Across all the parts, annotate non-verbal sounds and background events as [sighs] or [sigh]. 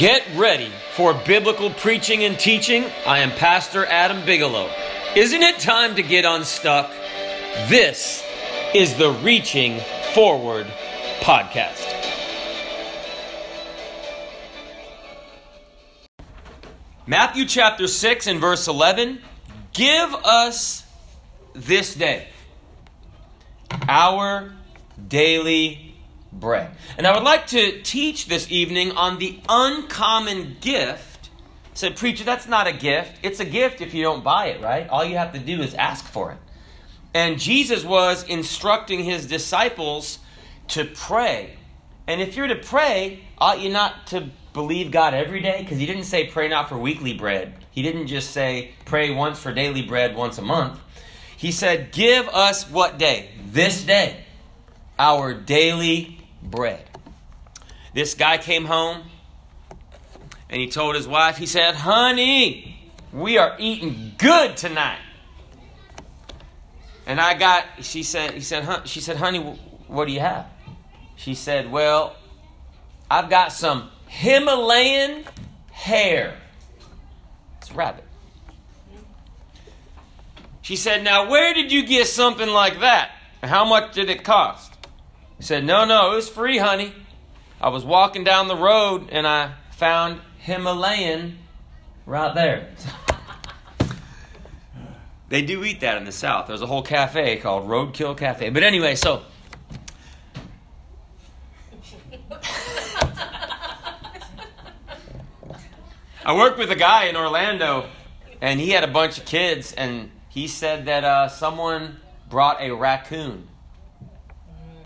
Get ready for biblical preaching and teaching. I am Pastor Adam Bigelow. Isn't it time to get unstuck? This is the Reaching Forward podcast. Matthew chapter 6 and verse 11 Give us this day our daily bread. And I would like to teach this evening on the uncommon gift. Said, preacher, that's not a gift. It's a gift if you don't buy it, right? All you have to do is ask for it. And Jesus was instructing his disciples to pray. And if you're to pray, ought you not to believe God every day? Because he didn't say pray not for weekly bread. He didn't just say pray once for daily bread once a month. He said, Give us what day? This day, our daily bread. This guy came home and he told his wife, he said, Honey, we are eating good tonight. And I got, she said, he said, she said, honey, what do you have? She said, well, I've got some Himalayan hare. It's rabbit. She said, now where did you get something like that? How much did it cost? He said, no, no, it was free, honey. I was walking down the road and I found Himalayan right there. [laughs] They do eat that in the South. There's a whole cafe called Roadkill Cafe. But anyway, so. [laughs] I worked with a guy in Orlando, and he had a bunch of kids, and he said that uh, someone brought a raccoon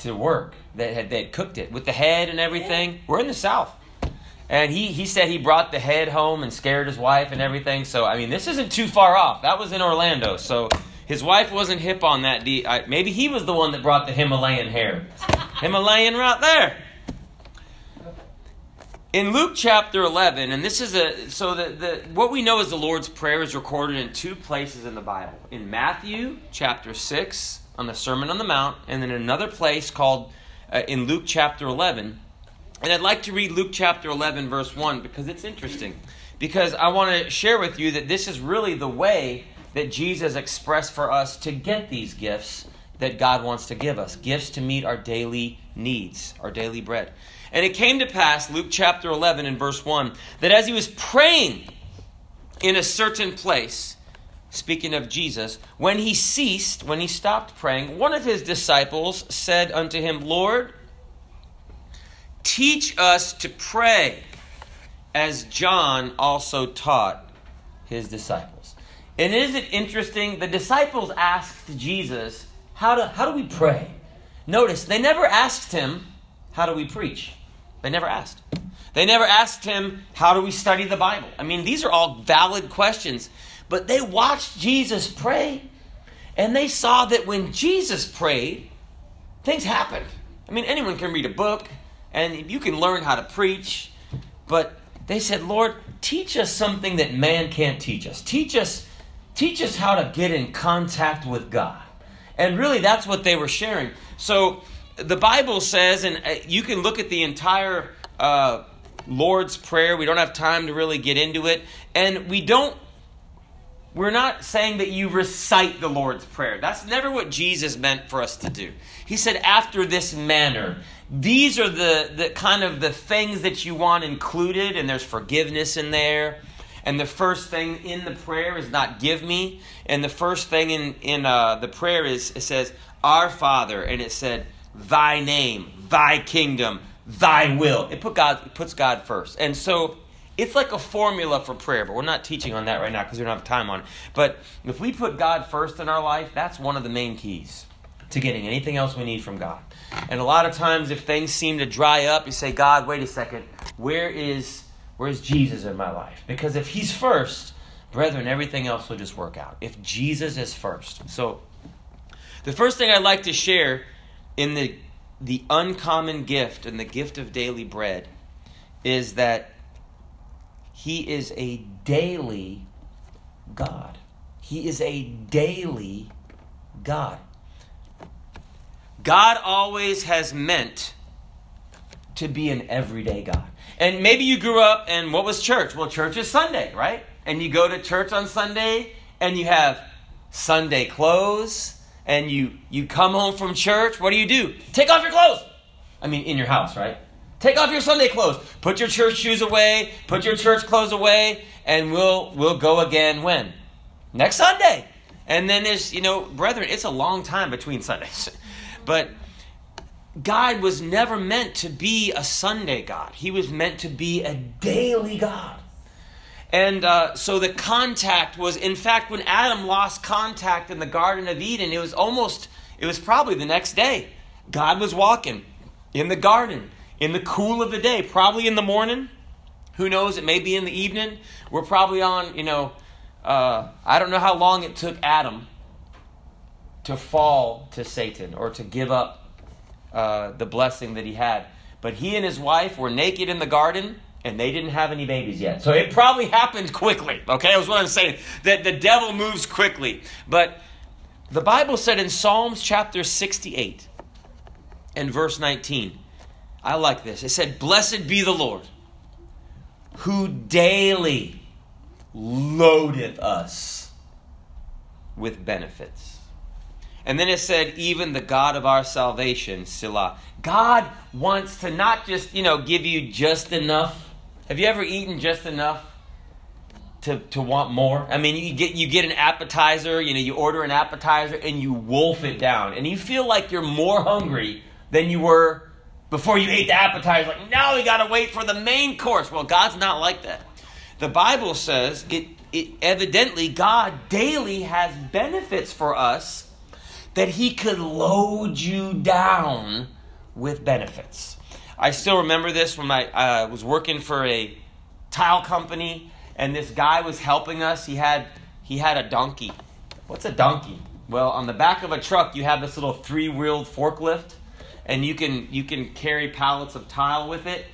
to work that had they had cooked it with the head and everything. We're in the South. And he, he said he brought the head home and scared his wife and everything. So, I mean, this isn't too far off. That was in Orlando. So, his wife wasn't hip on that. De- I, maybe he was the one that brought the Himalayan hare. [laughs] Himalayan right there. In Luke chapter 11, and this is a, so the, the, what we know is the Lord's Prayer is recorded in two places in the Bible. In Matthew chapter 6, on the Sermon on the Mount, and then another place called uh, in Luke chapter 11 and I'd like to read Luke chapter 11, verse 1, because it's interesting. Because I want to share with you that this is really the way that Jesus expressed for us to get these gifts that God wants to give us gifts to meet our daily needs, our daily bread. And it came to pass, Luke chapter 11 and verse 1, that as he was praying in a certain place, speaking of Jesus, when he ceased, when he stopped praying, one of his disciples said unto him, Lord, Teach us to pray as John also taught his disciples. And isn't it interesting? The disciples asked Jesus, how do, how do we pray? Notice, they never asked him, How do we preach? They never asked. They never asked him, How do we study the Bible? I mean, these are all valid questions. But they watched Jesus pray, and they saw that when Jesus prayed, things happened. I mean, anyone can read a book, and you can learn how to preach. But they said, Lord, teach us something that man can't teach us. Teach us, teach us how to get in contact with God. And really, that's what they were sharing. So the Bible says, and uh, you can look at the entire uh, Lord's Prayer. We don't have time to really get into it. And we don't we're not saying that you recite the Lord's Prayer. That's never what Jesus meant for us to do. He said, after this manner. These are the, the kind of the things that you want included, and there's forgiveness in there. And the first thing in the prayer is not give me. And the first thing in, in uh, the prayer is it says, Our Father. And it said, Thy name, thy kingdom, thy will. It put God it puts God first. And so it's like a formula for prayer, but we're not teaching on that right now because we don't have time on it. But if we put God first in our life, that's one of the main keys to getting anything else we need from God. And a lot of times, if things seem to dry up, you say, God, wait a second, where is where's Jesus in my life? Because if He's first, brethren, everything else will just work out. If Jesus is first. So, the first thing I'd like to share in the the uncommon gift and the gift of daily bread is that he is a daily God. He is a daily God. God always has meant to be an everyday God. And maybe you grew up and what was church? Well, church is Sunday, right? And you go to church on Sunday and you have Sunday clothes and you you come home from church. What do you do? Take off your clothes. I mean, in your house, right? Take off your Sunday clothes. Put your church shoes away. Put your church clothes away, and we'll we'll go again when next Sunday. And then there's you know, brethren, it's a long time between Sundays, [laughs] but God was never meant to be a Sunday God. He was meant to be a daily God. And uh, so the contact was, in fact, when Adam lost contact in the Garden of Eden, it was almost, it was probably the next day. God was walking in the garden in the cool of the day, probably in the morning. Who knows? It may be in the evening. We're probably on, you know, uh, I don't know how long it took Adam to fall to Satan or to give up uh, the blessing that he had. But he and his wife were naked in the garden and they didn't have any babies yet. So it probably happened quickly. Okay, that was what I'm saying. That the devil moves quickly. But the Bible said in Psalms chapter 68 and verse 19, I like this. It said, Blessed be the Lord who daily loadeth us with benefits. And then it said, even the God of our salvation, Selah. God wants to not just, you know, give you just enough. Have you ever eaten just enough to, to want more? I mean, you get you get an appetizer, you know, you order an appetizer and you wolf it down. And you feel like you're more hungry than you were before you ate the appetizer. Like, now we gotta wait for the main course. Well, God's not like that. The Bible says it, it evidently God daily has benefits for us that he could load you down with benefits. I still remember this when I uh, was working for a tile company, and this guy was helping us. He had he had a donkey. What's a donkey? Well, on the back of a truck, you have this little three-wheeled forklift, and you can you can carry pallets of tile with it.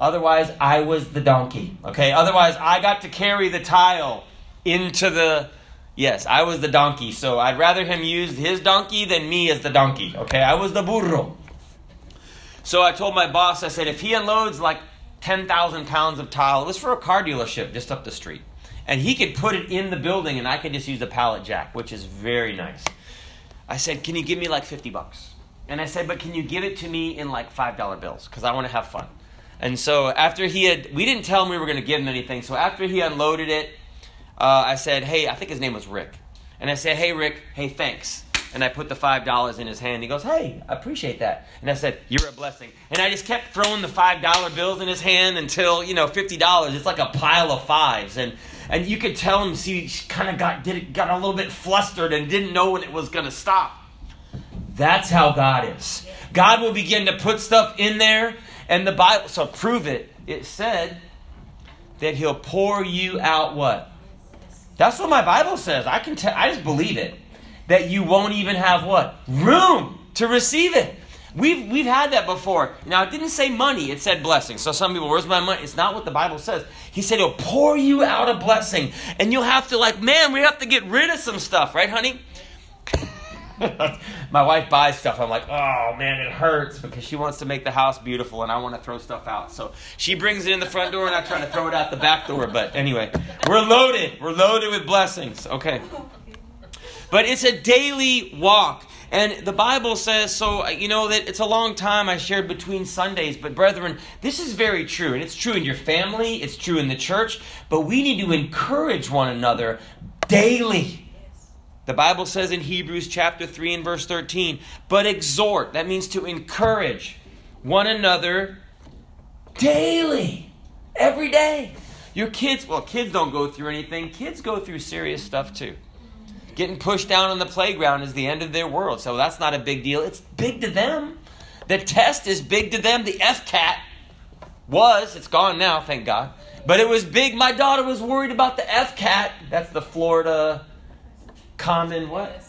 Otherwise, I was the donkey. Okay. Otherwise, I got to carry the tile into the Yes, I was the donkey, so I'd rather him use his donkey than me as the donkey. Okay, I was the burro. So I told my boss, I said, if he unloads like 10,000 pounds of tile, it was for a car dealership just up the street. And he could put it in the building and I could just use the pallet jack, which is very nice. I said, can you give me like 50 bucks? And I said, but can you give it to me in like $5 bills? Because I want to have fun. And so after he had, we didn't tell him we were going to give him anything. So after he unloaded it, uh, I said, hey, I think his name was Rick. And I said, hey, Rick, hey, thanks. And I put the $5 in his hand. He goes, hey, I appreciate that. And I said, you're a blessing. And I just kept throwing the $5 bills in his hand until, you know, $50. It's like a pile of fives. And, and you could tell him, see, he kind of got, did it, got a little bit flustered and didn't know when it was going to stop. That's how God is. God will begin to put stuff in there. And the Bible, so prove it. It said that he'll pour you out what? That's what my Bible says. I can tell, I just believe it. That you won't even have what? Room to receive it. We've, we've had that before. Now, it didn't say money, it said blessing. So some people, where's my money? It's not what the Bible says. He said he'll pour you out a blessing. And you'll have to, like, man, we have to get rid of some stuff, right, honey? [laughs] my wife buys stuff. I'm like, oh man, it hurts because she wants to make the house beautiful and I want to throw stuff out. So she brings it in the front door and I try to throw it out the back door. But anyway, we're loaded. We're loaded with blessings. Okay. But it's a daily walk. And the Bible says, so, you know, that it's a long time I shared between Sundays, but brethren, this is very true. And it's true in your family, it's true in the church, but we need to encourage one another daily. The Bible says in Hebrews chapter 3 and verse 13, but exhort, that means to encourage one another daily, every day. Your kids, well, kids don't go through anything, kids go through serious stuff too. Getting pushed down on the playground is the end of their world, so that's not a big deal. It's big to them. The test is big to them. The FCAT was, it's gone now, thank God. But it was big. My daughter was worried about the FCAT. That's the Florida Common what?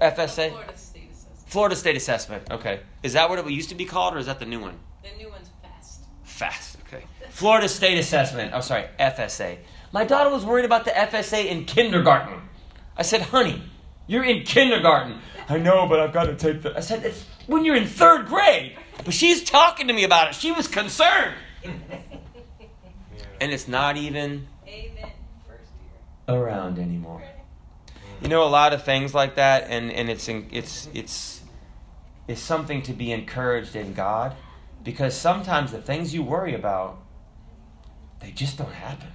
FSA. Florida State Assessment. Florida State Assessment. Okay. Is that what it used to be called, or is that the new one? The new one's FAST. FAST. Okay. Florida State Assessment. Oh, sorry, FSA. My daughter was worried about the FSA in kindergarten. I said, "Honey, you're in kindergarten." I know, but I've got to take the. I said, when you're in third grade. But she's talking to me about it. She was concerned. [laughs] And it's not even around anymore. You know, a lot of things like that, and, and it's, it's, it's, it's something to be encouraged in God because sometimes the things you worry about, they just don't happen.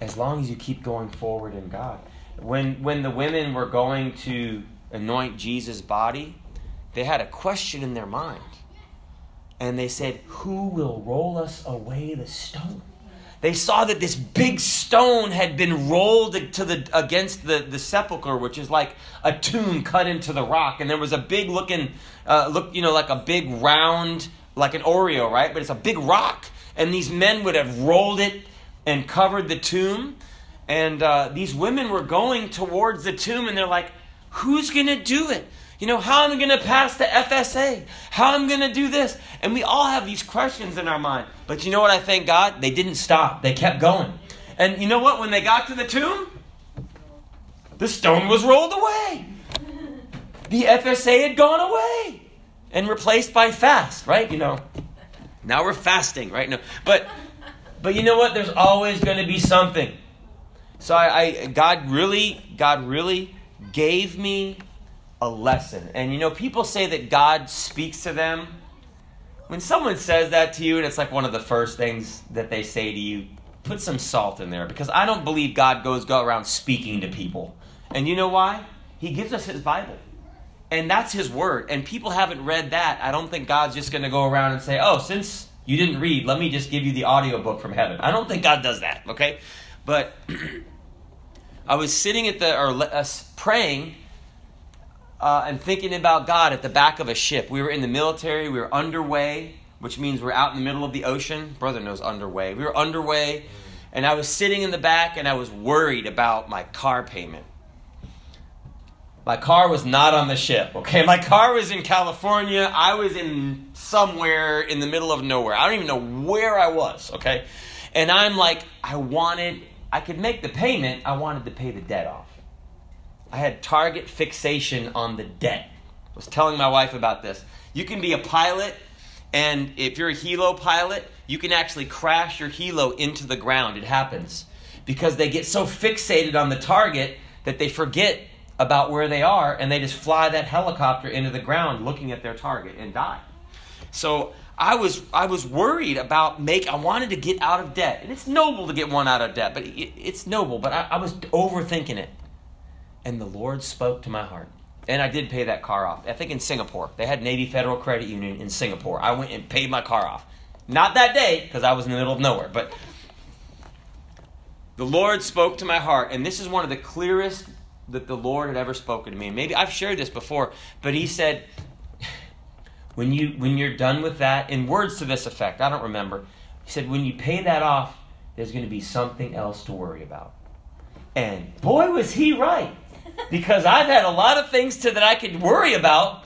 As long as you keep going forward in God. When, when the women were going to anoint Jesus' body, they had a question in their mind. And they said, Who will roll us away the stone? They saw that this big stone had been rolled to the against the, the sepulcher, which is like a tomb cut into the rock. And there was a big looking, uh, look, you know, like a big round, like an Oreo, right? But it's a big rock. And these men would have rolled it and covered the tomb. And uh, these women were going towards the tomb, and they're like, Who's to do it? You know, how I'm going to pass the FSA? How I'm going to do this? And we all have these questions in our mind. But you know what I thank God? They didn't stop. They kept going. And you know what? When they got to the tomb, the stone was rolled away. The FSA had gone away and replaced by fast, right? You know, now we're fasting, right? No, but but you know what? There's always going to be something. So I, I God really, God really gave me a lesson. And you know, people say that God speaks to them. When someone says that to you, and it's like one of the first things that they say to you, put some salt in there because I don't believe God goes go around speaking to people. And you know why? He gives us his Bible. And that's his word. And people haven't read that. I don't think God's just going to go around and say, "Oh, since you didn't read, let me just give you the audiobook from heaven." I don't think God does that, okay? But [clears throat] I was sitting at the or uh, praying uh, and thinking about God at the back of a ship. We were in the military, we were underway, which means we're out in the middle of the ocean. Brother knows underway. We were underway, and I was sitting in the back and I was worried about my car payment. My car was not on the ship, okay? My car was in California. I was in somewhere in the middle of nowhere. I don't even know where I was, okay? And I'm like, I wanted, I could make the payment, I wanted to pay the debt off. I had target fixation on the debt. I was telling my wife about this. You can be a pilot, and if you're a helo pilot, you can actually crash your helo into the ground. It happens because they get so fixated on the target that they forget about where they are and they just fly that helicopter into the ground looking at their target and die. So I was I was worried about make I wanted to get out of debt. And it's noble to get one out of debt, but it, it's noble, but I, I was overthinking it and the Lord spoke to my heart. And I did pay that car off. I think in Singapore. They had Navy Federal Credit Union in Singapore. I went and paid my car off. Not that day, because I was in the middle of nowhere, but the Lord spoke to my heart. And this is one of the clearest that the Lord had ever spoken to me. maybe I've shared this before, but He said, [sighs] when, you, when you're done with that, in words to this effect, I don't remember, He said, when you pay that off, there's going to be something else to worry about. And boy, was He right because I've had a lot of things to that I could worry about.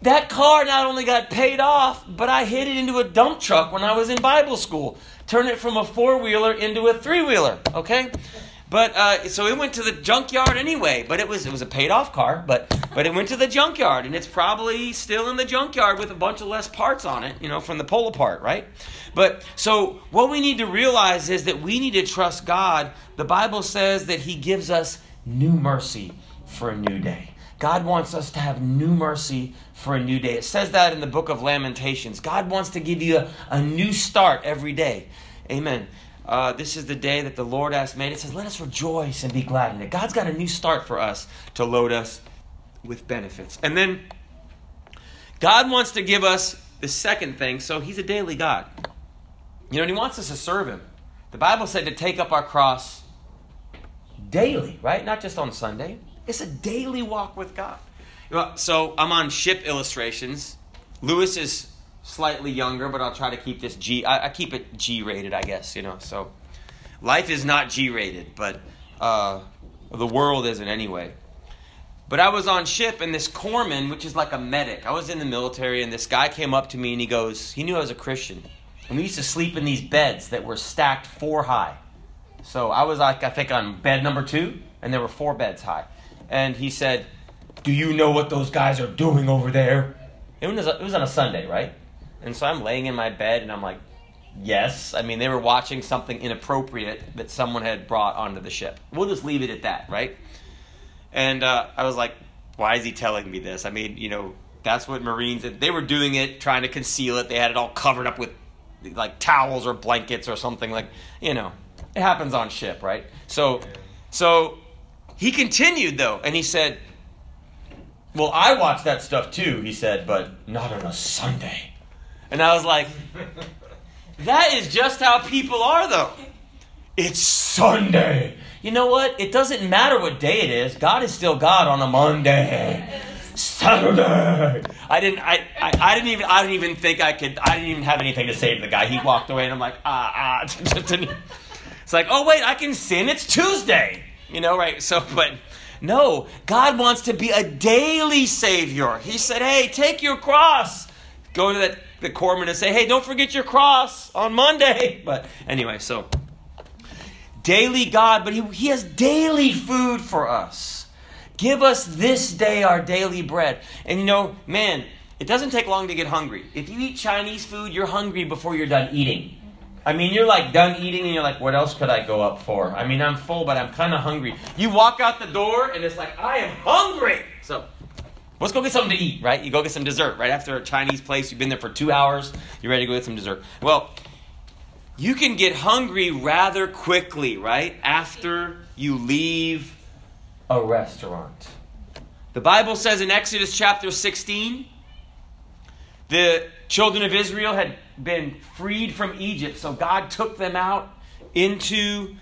That car not only got paid off, but I hit it into a dump truck when I was in Bible school. Turned it from a four wheeler into a three wheeler. Okay, but uh, so it went to the junkyard anyway. But it was it was a paid off car, but but it went to the junkyard, and it's probably still in the junkyard with a bunch of less parts on it, you know, from the pull apart, right? But so what we need to realize is that we need to trust God. The Bible says that He gives us new mercy for a new day. God wants us to have new mercy for a new day. It says that in the book of Lamentations. God wants to give you a, a new start every day. Amen. Uh, this is the day that the Lord has made. It says, let us rejoice and be glad in it. God's got a new start for us to load us with benefits. And then God wants to give us the second thing. So He's a daily God. You know, and He wants us to serve Him. The Bible said to take up our cross daily, right? Not just on Sunday. It's a daily walk with God. So I'm on ship illustrations. Lewis is slightly younger, but I'll try to keep this G. I, I keep it G rated, I guess. You know, so life is not G rated, but uh, the world isn't anyway. But I was on ship, and this corpsman, which is like a medic, I was in the military, and this guy came up to me and he goes, he knew I was a Christian. And we used to sleep in these beds that were stacked four high. So I was like, I think on bed number two, and there were four beds high. And he said, Do you know what those guys are doing over there? It was, it was on a Sunday, right? And so I'm laying in my bed and I'm like, Yes. I mean, they were watching something inappropriate that someone had brought onto the ship. We'll just leave it at that, right? And uh, I was like, why is he telling me this? I mean, you know, that's what Marines, they were doing it, trying to conceal it. They had it all covered up with like towels or blankets or something like, you know, it happens on ship, right? So, so he continued though, and he said, well, I watch that stuff too, he said, but not on a Sunday. And I was like, that is just how people are, though. It's Sunday. You know what? It doesn't matter what day it is. God is still God on a Monday. Saturday. I didn't. I, I, I. didn't even. I didn't even think I could. I didn't even have anything to say to the guy. He walked away, and I'm like, ah, ah. [laughs] it's like, oh wait, I can sin. It's Tuesday. You know, right? So, [laughs] but no, God wants to be a daily Savior. He said, hey, take your cross. Go to that the corpsman and say, hey, don't forget your cross on Monday. [laughs] But anyway, so daily God, but he, he has daily food for us. Give us this day our daily bread. And you know, man, it doesn't take long to get hungry. If you eat Chinese food, you're hungry before you're done eating. I mean, you're like done eating and you're like, what else could I go up for? I mean, I'm full, but I'm kind of hungry. You walk out the door and it's like, I am hungry. So Let's go get something to eat, right? You go get some dessert right after a Chinese place. You've been there for two hours. You're ready to go get some dessert. Well, you can get hungry rather quickly, right? After you leave a restaurant. The Bible says in Exodus chapter 16, the children of Israel had been freed from Egypt, so God took them out into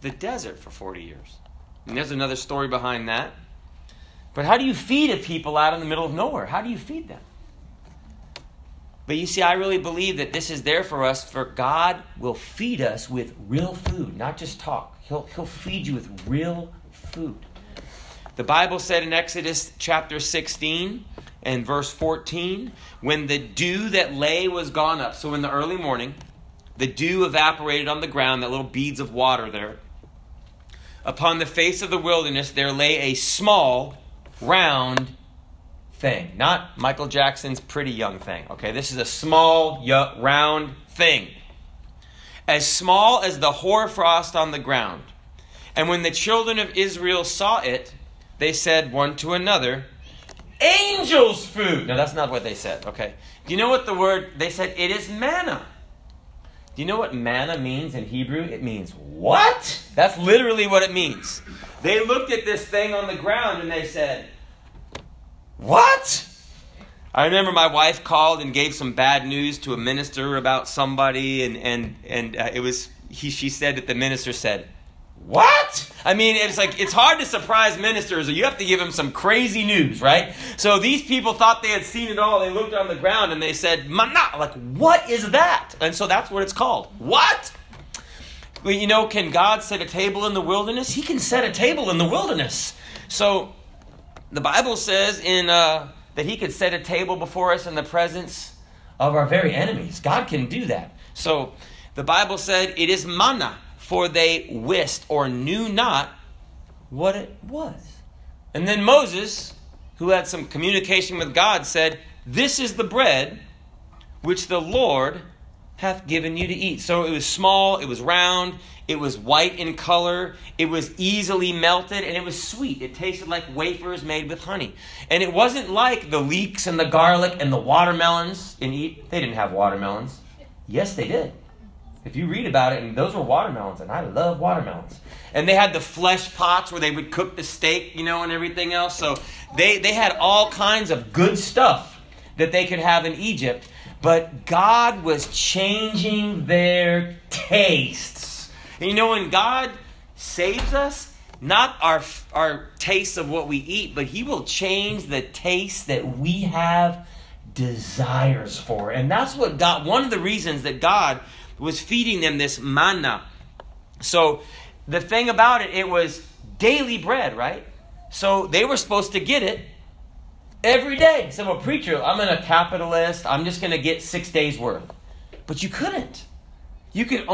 the desert for 40 years. And there's another story behind that. But how do you feed a people out in the middle of nowhere? How do you feed them? But you see, I really believe that this is there for us, for God will feed us with real food, not just talk. He'll, he'll feed you with real food. The Bible said in Exodus chapter 16 and verse 14, when the dew that lay was gone up, so in the early morning, the dew evaporated on the ground, that little beads of water there. Upon the face of the wilderness there lay a small round thing, not Michael Jackson's pretty young thing. Okay, this is a small, round thing, as small as the hoarfrost on the ground. And when the children of Israel saw it, they said one to another, Angels' food. No, that's not what they said. Okay. Do you know what the word, they said, it is manna. Do you know what manna means in Hebrew? It means what? That's literally what it means. They looked at this thing on the ground and they said, What? I remember my wife called and gave some bad news to a minister about somebody, and, and, and uh, it was, he, she said that the minister said, what? I mean, it's like it's hard to surprise ministers, or you have to give them some crazy news, right? So these people thought they had seen it all. They looked on the ground and they said, "Manna!" Like, what is that? And so that's what it's called. What? Well, you know, can God set a table in the wilderness? He can set a table in the wilderness. So the Bible says in uh, that He could set a table before us in the presence of our very enemies. God can do that. So the Bible said it is manna, for they wist or knew not what it was. And then Moses, who had some communication with God, said, This is the bread which the Lord hath given you to eat. So it was small, it was round, it was white in color, it was easily melted, and it was sweet. It tasted like wafers made with honey. And it wasn't like the leeks and the garlic and the watermelons in eat. They didn't have watermelons. Yes, they did. If you read about it, and those were watermelons, and I love watermelons. And they had the flesh pots where they would cook the steak, you know, and everything else. So they, they had all kinds of good stuff that they could have in Egypt but God was changing their tastes. And you know, when God saves us, not our, our taste of what we eat, but He will change the taste that we have desires for. And that's what God, one of the reasons that God was feeding them this manna. So the thing about it, it was daily bread, right? So they were supposed to get it Every day. Some a preacher, I'm in a capitalist. I'm just going to get six days worth. But you couldn't. You could,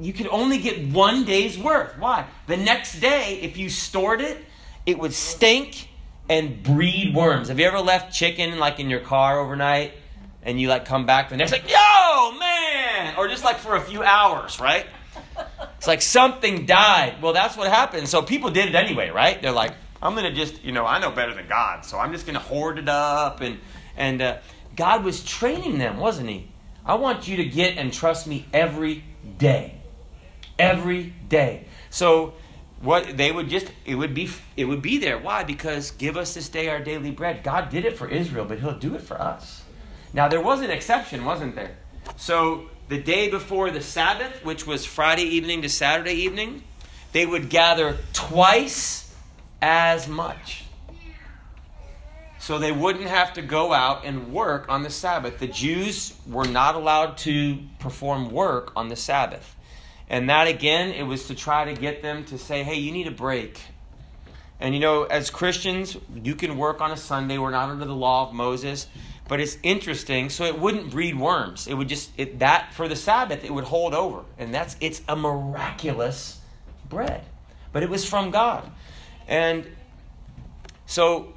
you could only get one day's worth. Why? The next day, if you stored it, it would stink and breed worms. Have you ever left chicken like in your car overnight and you like come back the next like, yo, man, or just like for a few hours, right? It's like something died. Well, that's what happened. So people did it anyway, right? They're like, I'm gonna just, you know, I know better than God, so I'm just gonna hoard it up, and and uh, God was training them, wasn't He? I want you to get and trust me every day, every day. So what they would just it would be it would be there. Why? Because give us this day our daily bread. God did it for Israel, but He'll do it for us. Now there was an exception, wasn't there? So the day before the Sabbath, which was Friday evening to Saturday evening, they would gather twice as much. So they wouldn't have to go out and work on the Sabbath. The Jews were not allowed to perform work on the Sabbath. And that again, it was to try to get them to say, hey, you need a break. And you know, as Christians, you can work on a Sunday. We're not under the law of Moses. But it's interesting. So it wouldn't breed worms. It would just it, that for the Sabbath it would hold over, and that's it's a miraculous bread. But it was from God, and so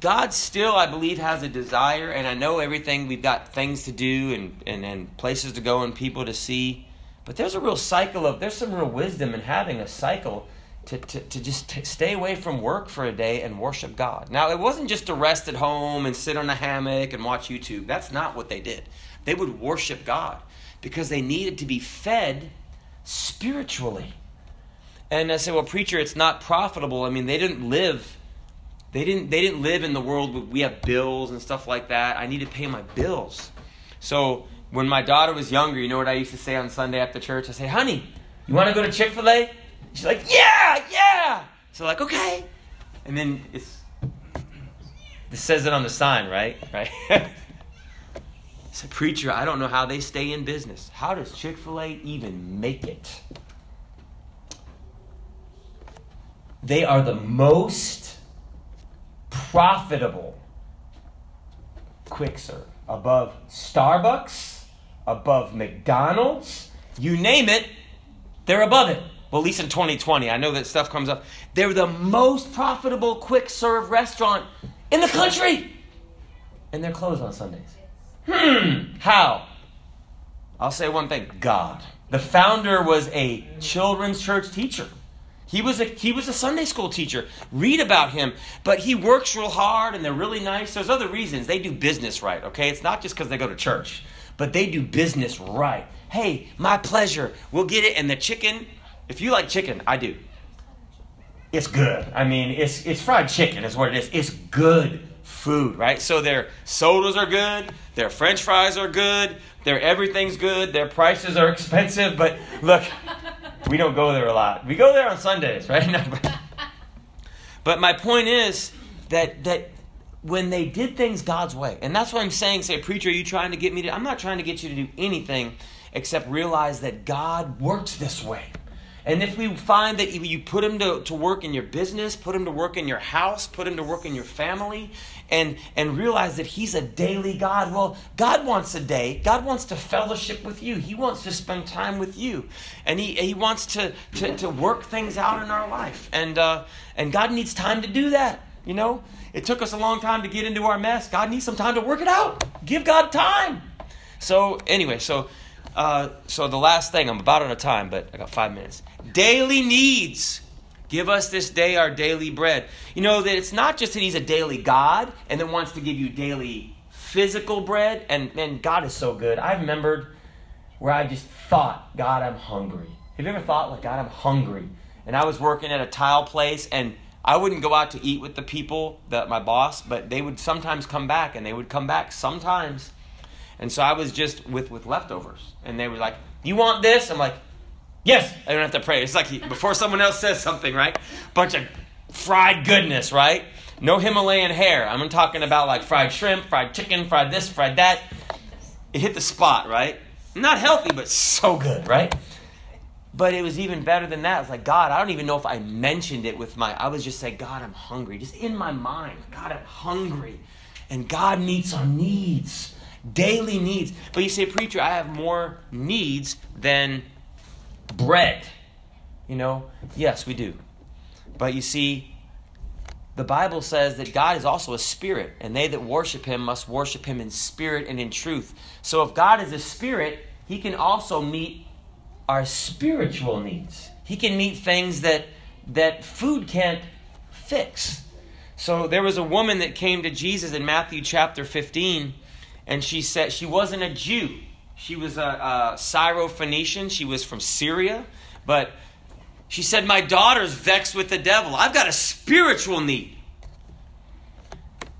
God still, I believe, has a desire, and I know everything. We've got things to do and, and, and places to go and people to see. But there's a real cycle of, there's some real wisdom in having a cycle to, to, to just t- stay away from work for a day and worship God. Now, it wasn't just to rest at home and sit on a hammock and watch YouTube. That's not what they did. They would worship God because they needed to be fed spiritually. And I say, well, preacher, it's not profitable. I mean, they didn't live. They didn't. They didn't live in the world where we have bills and stuff like that. I need to pay my bills. So when my daughter was younger, you know what I used to say on Sunday after church? I say, "Honey, you want to go to Chick Fil A?" She's like, yeah, yeah. So like, okay. And then it's it says it on the sign, right? Right. [laughs] it's a preacher. I don't know how they stay in business. How does Chick Fil A even make it? They are the most profitable quick serve above Starbucks, above McDonald's, you name it, they're above it well, at least in 2020, I know that stuff comes up. They're the most profitable quick serve restaurant in the country. And they're closed on Sundays. Hmm, how? I'll say one thing God. The founder was a children's church teacher. He was a he was a Sunday school teacher. Read about him, but he works real hard and they're really nice. There's other reasons. They do business right, okay? It's not just because they go to church, but they do business right. Hey, my pleasure. We'll get it. And the chicken if you like chicken, I do. It's good. I mean, it's it's fried chicken is what it is. It's good food, right? So their sodas are good, their french fries are good, their everything's good, their prices are [laughs] expensive, but look, we don't go there a lot. We go there on Sundays, right? [laughs] No, but, but my point is that that when they did things God's way, and that's what I'm saying, say, preacher, are you trying to get me to I'm not trying to get you to do anything except realize that God works this way. And if we find that you put him to, to work in your business, put him to work in your house, put him to work in your family, and, and realize that he's a daily God, well, God wants a day. God wants to fellowship with you. He wants to spend time with you. And he, he wants to, to, to work things out in our life. And, uh, and God needs time to do that, you know? It took us a long time to get into our mess. God needs some time to work it out. Give God time. So, anyway, so uh, so the last thing, I'm about out of time, but I got five minutes. Daily needs. Give us this day our daily bread. You know that it's not just that He's a daily God and then wants to give you daily physical bread. And man, God is so good. I remembered where I just thought, God, I'm hungry. Have you ever thought, like, God, I'm hungry? And I was working at a tile place and I wouldn't go out to eat with the people that my boss, but they would sometimes come back and they would come back sometimes and so I was just with, with leftovers. And they were like, You want this? I'm like, Yes. I don't have to pray. It's like before someone else says something, right? Bunch of fried goodness, right? No Himalayan hare. I'm talking about like fried shrimp, fried chicken, fried this, fried that. It hit the spot, right? Not healthy, but so good, right? But it was even better than that. It's like, God, I don't even know if I mentioned it with my, I was just saying, God, I'm hungry. Just in my mind, God, I'm hungry. And God meets our needs daily needs. But you say, Preacher, I have more needs than bread. You know, yes, we do. But you see, the Bible says that God is also a spirit, and they that worship him must worship him in spirit and in truth. So if God is a spirit, he can also meet our spiritual needs. He can meet things that that food can't fix. So there was a woman that came to Jesus in Matthew chapter 15, and she said she wasn't a Jew. She was a, a Syrophoenician. She was from Syria, but she said, My daughter's vexed with the devil. I've got a spiritual need.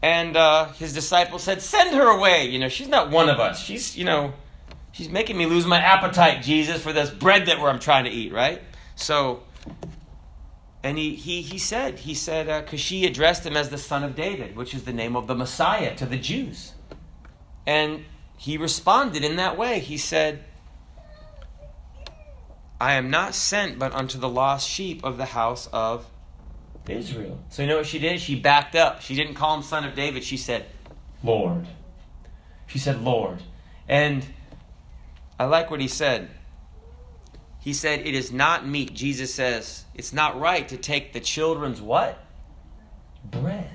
And uh, his disciples said, Send her away. You know, she's not one of us. She's, you know, she's making me lose my appetite, Jesus, for this bread that I'm trying to eat, right? So, and he, he, he said, he said, because uh, she addressed him as the son of David, which is the name of the Messiah to the Jews. And he responded in that way. He said, I am not sent but unto the lost sheep of the house of Israel. So you know what she did? She backed up. She didn't call him son of David. She said, Lord. She said, Lord. And I like what he said. He said, It is not meat. Jesus says, It's not right to take the children's what? Bread.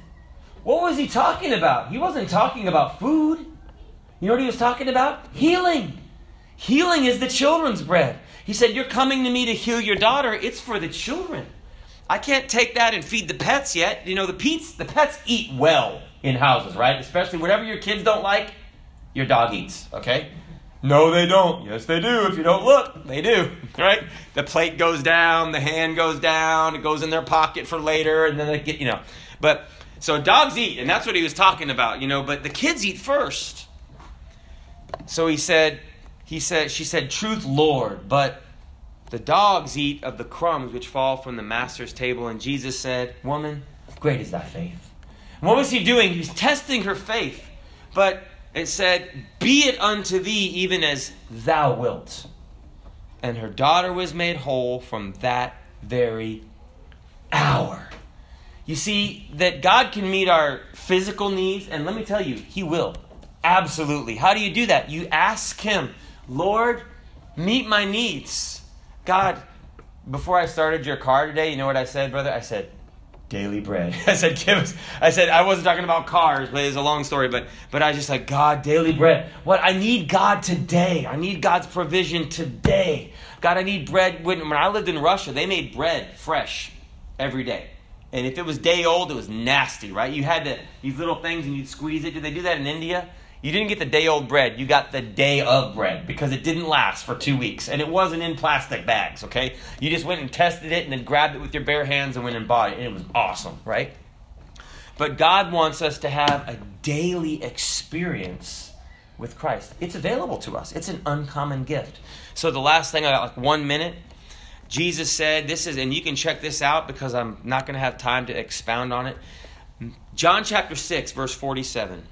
What was he talking about? He wasn't talking about food. You know what he was talking about? Healing. Healing is the children's bread. He said, You're coming to me to heal your daughter. It's for the children. I can't take that and feed the pets yet. You know, the pets, the pets eat well in houses, right? Especially whatever your kids don't like, your dog eats, okay? No, they don't. Yes, they do. If you don't look, they do, [laughs] right? The plate goes down, the hand goes down, it goes in their pocket for later, and then they get, you know. But so dogs eat, and that's what he was talking about, you know, but the kids eat first. So he said, he said, she said, Truth, Lord, but the dogs eat of the crumbs which fall from the master's table. And Jesus said, Woman, great is thy faith. And what was he doing? He was testing her faith. But it said, Be it unto thee even as thou wilt. And her daughter was made whole from that very hour. You see, that God can meet our physical needs, and let me tell you, He will. Absolutely. How do you do that? You ask Him. Lord, meet my needs. God, before I started your car today, you know what I said, brother? I said, daily bread. [laughs] I said, give us. I said, I wasn't talking about cars, but it's a long story. But but I just like God, daily bread. What I need God today. I need God's provision today. God, I need bread. When when I lived in Russia, they made bread fresh every day. And if it was day old, it was nasty, right? You had these little things and you'd squeeze it. Did they do that in India? You didn't get the day old bread, you got the day of bread because it didn't last for two weeks and it wasn't in plastic bags, okay? You just went and tested it and then grabbed it with your bare hands and went and bought it and it was awesome, right? But God wants us to have a daily experience with Christ. It's available to us, it's an uncommon gift. So, the last thing, I got like one minute. Jesus said, This is, and you can check this out because I'm not going to have time to expound on it. John chapter 6, verse 47.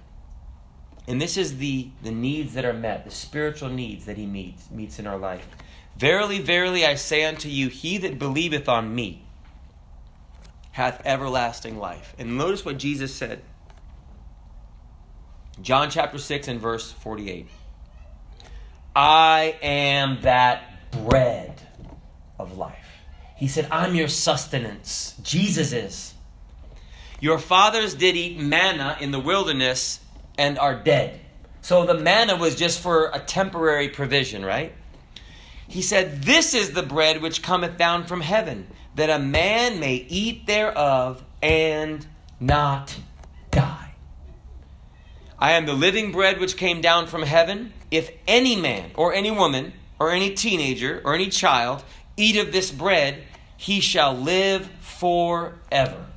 And this is the, the needs that are met, the spiritual needs that he meets, meets in our life. Verily, verily, I say unto you, he that believeth on me hath everlasting life. And notice what Jesus said. John chapter 6 and verse 48. I am that bread of life. He said, I'm your sustenance. Jesus is. Your fathers did eat manna in the wilderness and are dead. So the manna was just for a temporary provision, right? He said, This is the bread which cometh down from heaven, that a man may eat thereof and not die. I am the living bread which came down from heaven. If any man or any woman or any teenager or any child eat of this bread, he shall live forever.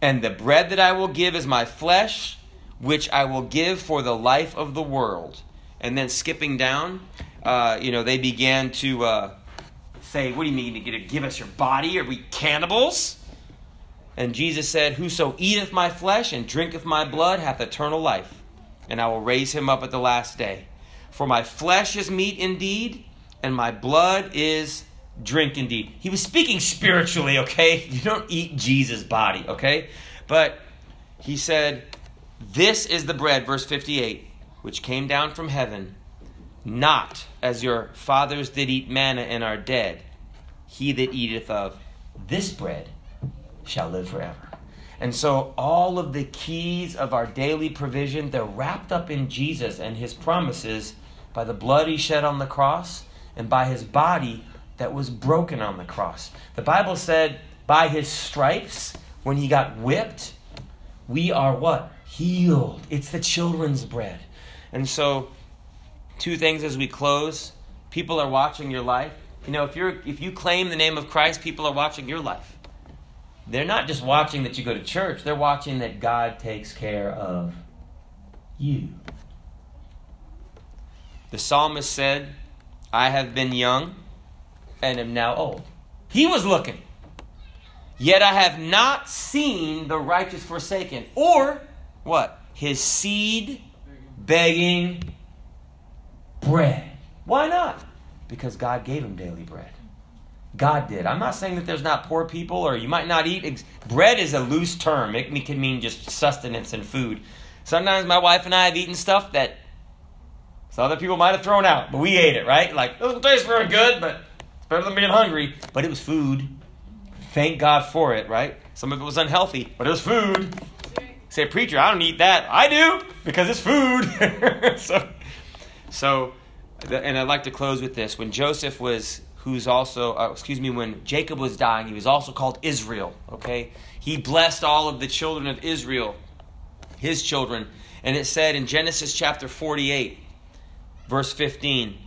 And the bread that I will give is my flesh which I will give for the life of the world. And then skipping down, uh, you know, they began to uh, say, What do you mean you're going to give us your body? Are we cannibals? And Jesus said, Whoso eateth my flesh and drinketh my blood hath eternal life, and I will raise him up at the last day. For my flesh is meat indeed, and my blood is drink indeed. He was speaking spiritually, okay? [laughs] You don't eat Jesus' body, okay? But he said, this is the bread, verse 58, which came down from heaven, not as your fathers did eat manna and are dead. He that eateth of this bread shall live forever. And so all of the keys of our daily provision, they're wrapped up in Jesus and his promises by the blood he shed on the cross and by his body that was broken on the cross. The Bible said by his stripes when he got whipped, we are what? Healed. It's the children's bread. And so two things as we close. People are watching your life. You know, if you're if you claim the name of Christ, people are watching your life. They're not just watching that you go to church, they're watching that God takes care of you. The psalmist said, I have been young and am now old. He was looking. Yet I have not seen the righteous forsaken, or what? His seed begging bread. Why not? Because God gave him daily bread. God did. I'm not saying that there's not poor people or you might not eat. Bread is a loose term, it can mean just sustenance and food. Sometimes my wife and I have eaten stuff that some other people might have thrown out, but we ate it, right? Like, it doesn't taste very good, but it's better than being hungry. But it was food. Thank God for it, right? Some of it was unhealthy, but it was food. Say, preacher, I don't eat that. I do because it's food. [laughs] so, so, and I'd like to close with this. When Joseph was who's also, uh, excuse me, when Jacob was dying, he was also called Israel, okay? He blessed all of the children of Israel, his children. And it said in Genesis chapter 48, verse 15,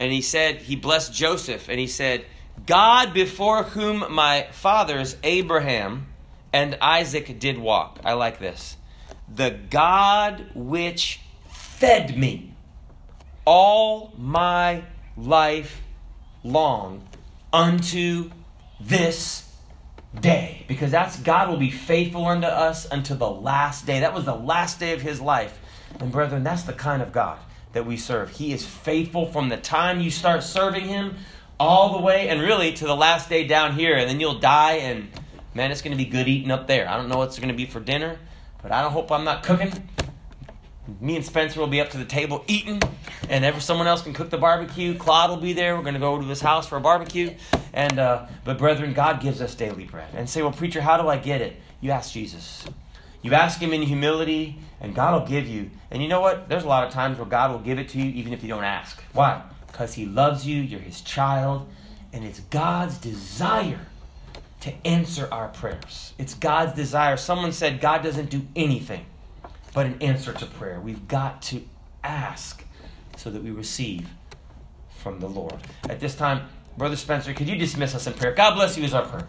and he said, he blessed Joseph, and he said, God before whom my fathers, Abraham and Isaac, did walk. I like this. The God which fed me all my life long unto this day. Because that's God will be faithful unto us unto the last day. That was the last day of his life. And brethren, that's the kind of God that we serve. He is faithful from the time you start serving him all the way and really to the last day down here. And then you'll die and man, it's going to be good eating up there. I don't know what's going to be for dinner, but I don't hope I'm not cooking me and Spencer will be up to the table eating, and ever someone else can cook the barbecue. Claude will be there. We're going to go to his house for a barbecue. And uh, but brethren, God gives us daily bread. And say, well, preacher, how do I get it? You ask Jesus. You ask Him in humility, and God will give you. And you know what? There's a lot of times where God will give it to you, even if you don't ask. Why? Because He loves you. You're His child, and it's God's desire to answer our prayers. It's God's desire. Someone said God doesn't do anything but an answer to prayer. We've got to ask so that we receive from the Lord. At this time, Brother Spencer, could you dismiss us in prayer? God bless you as our prayer.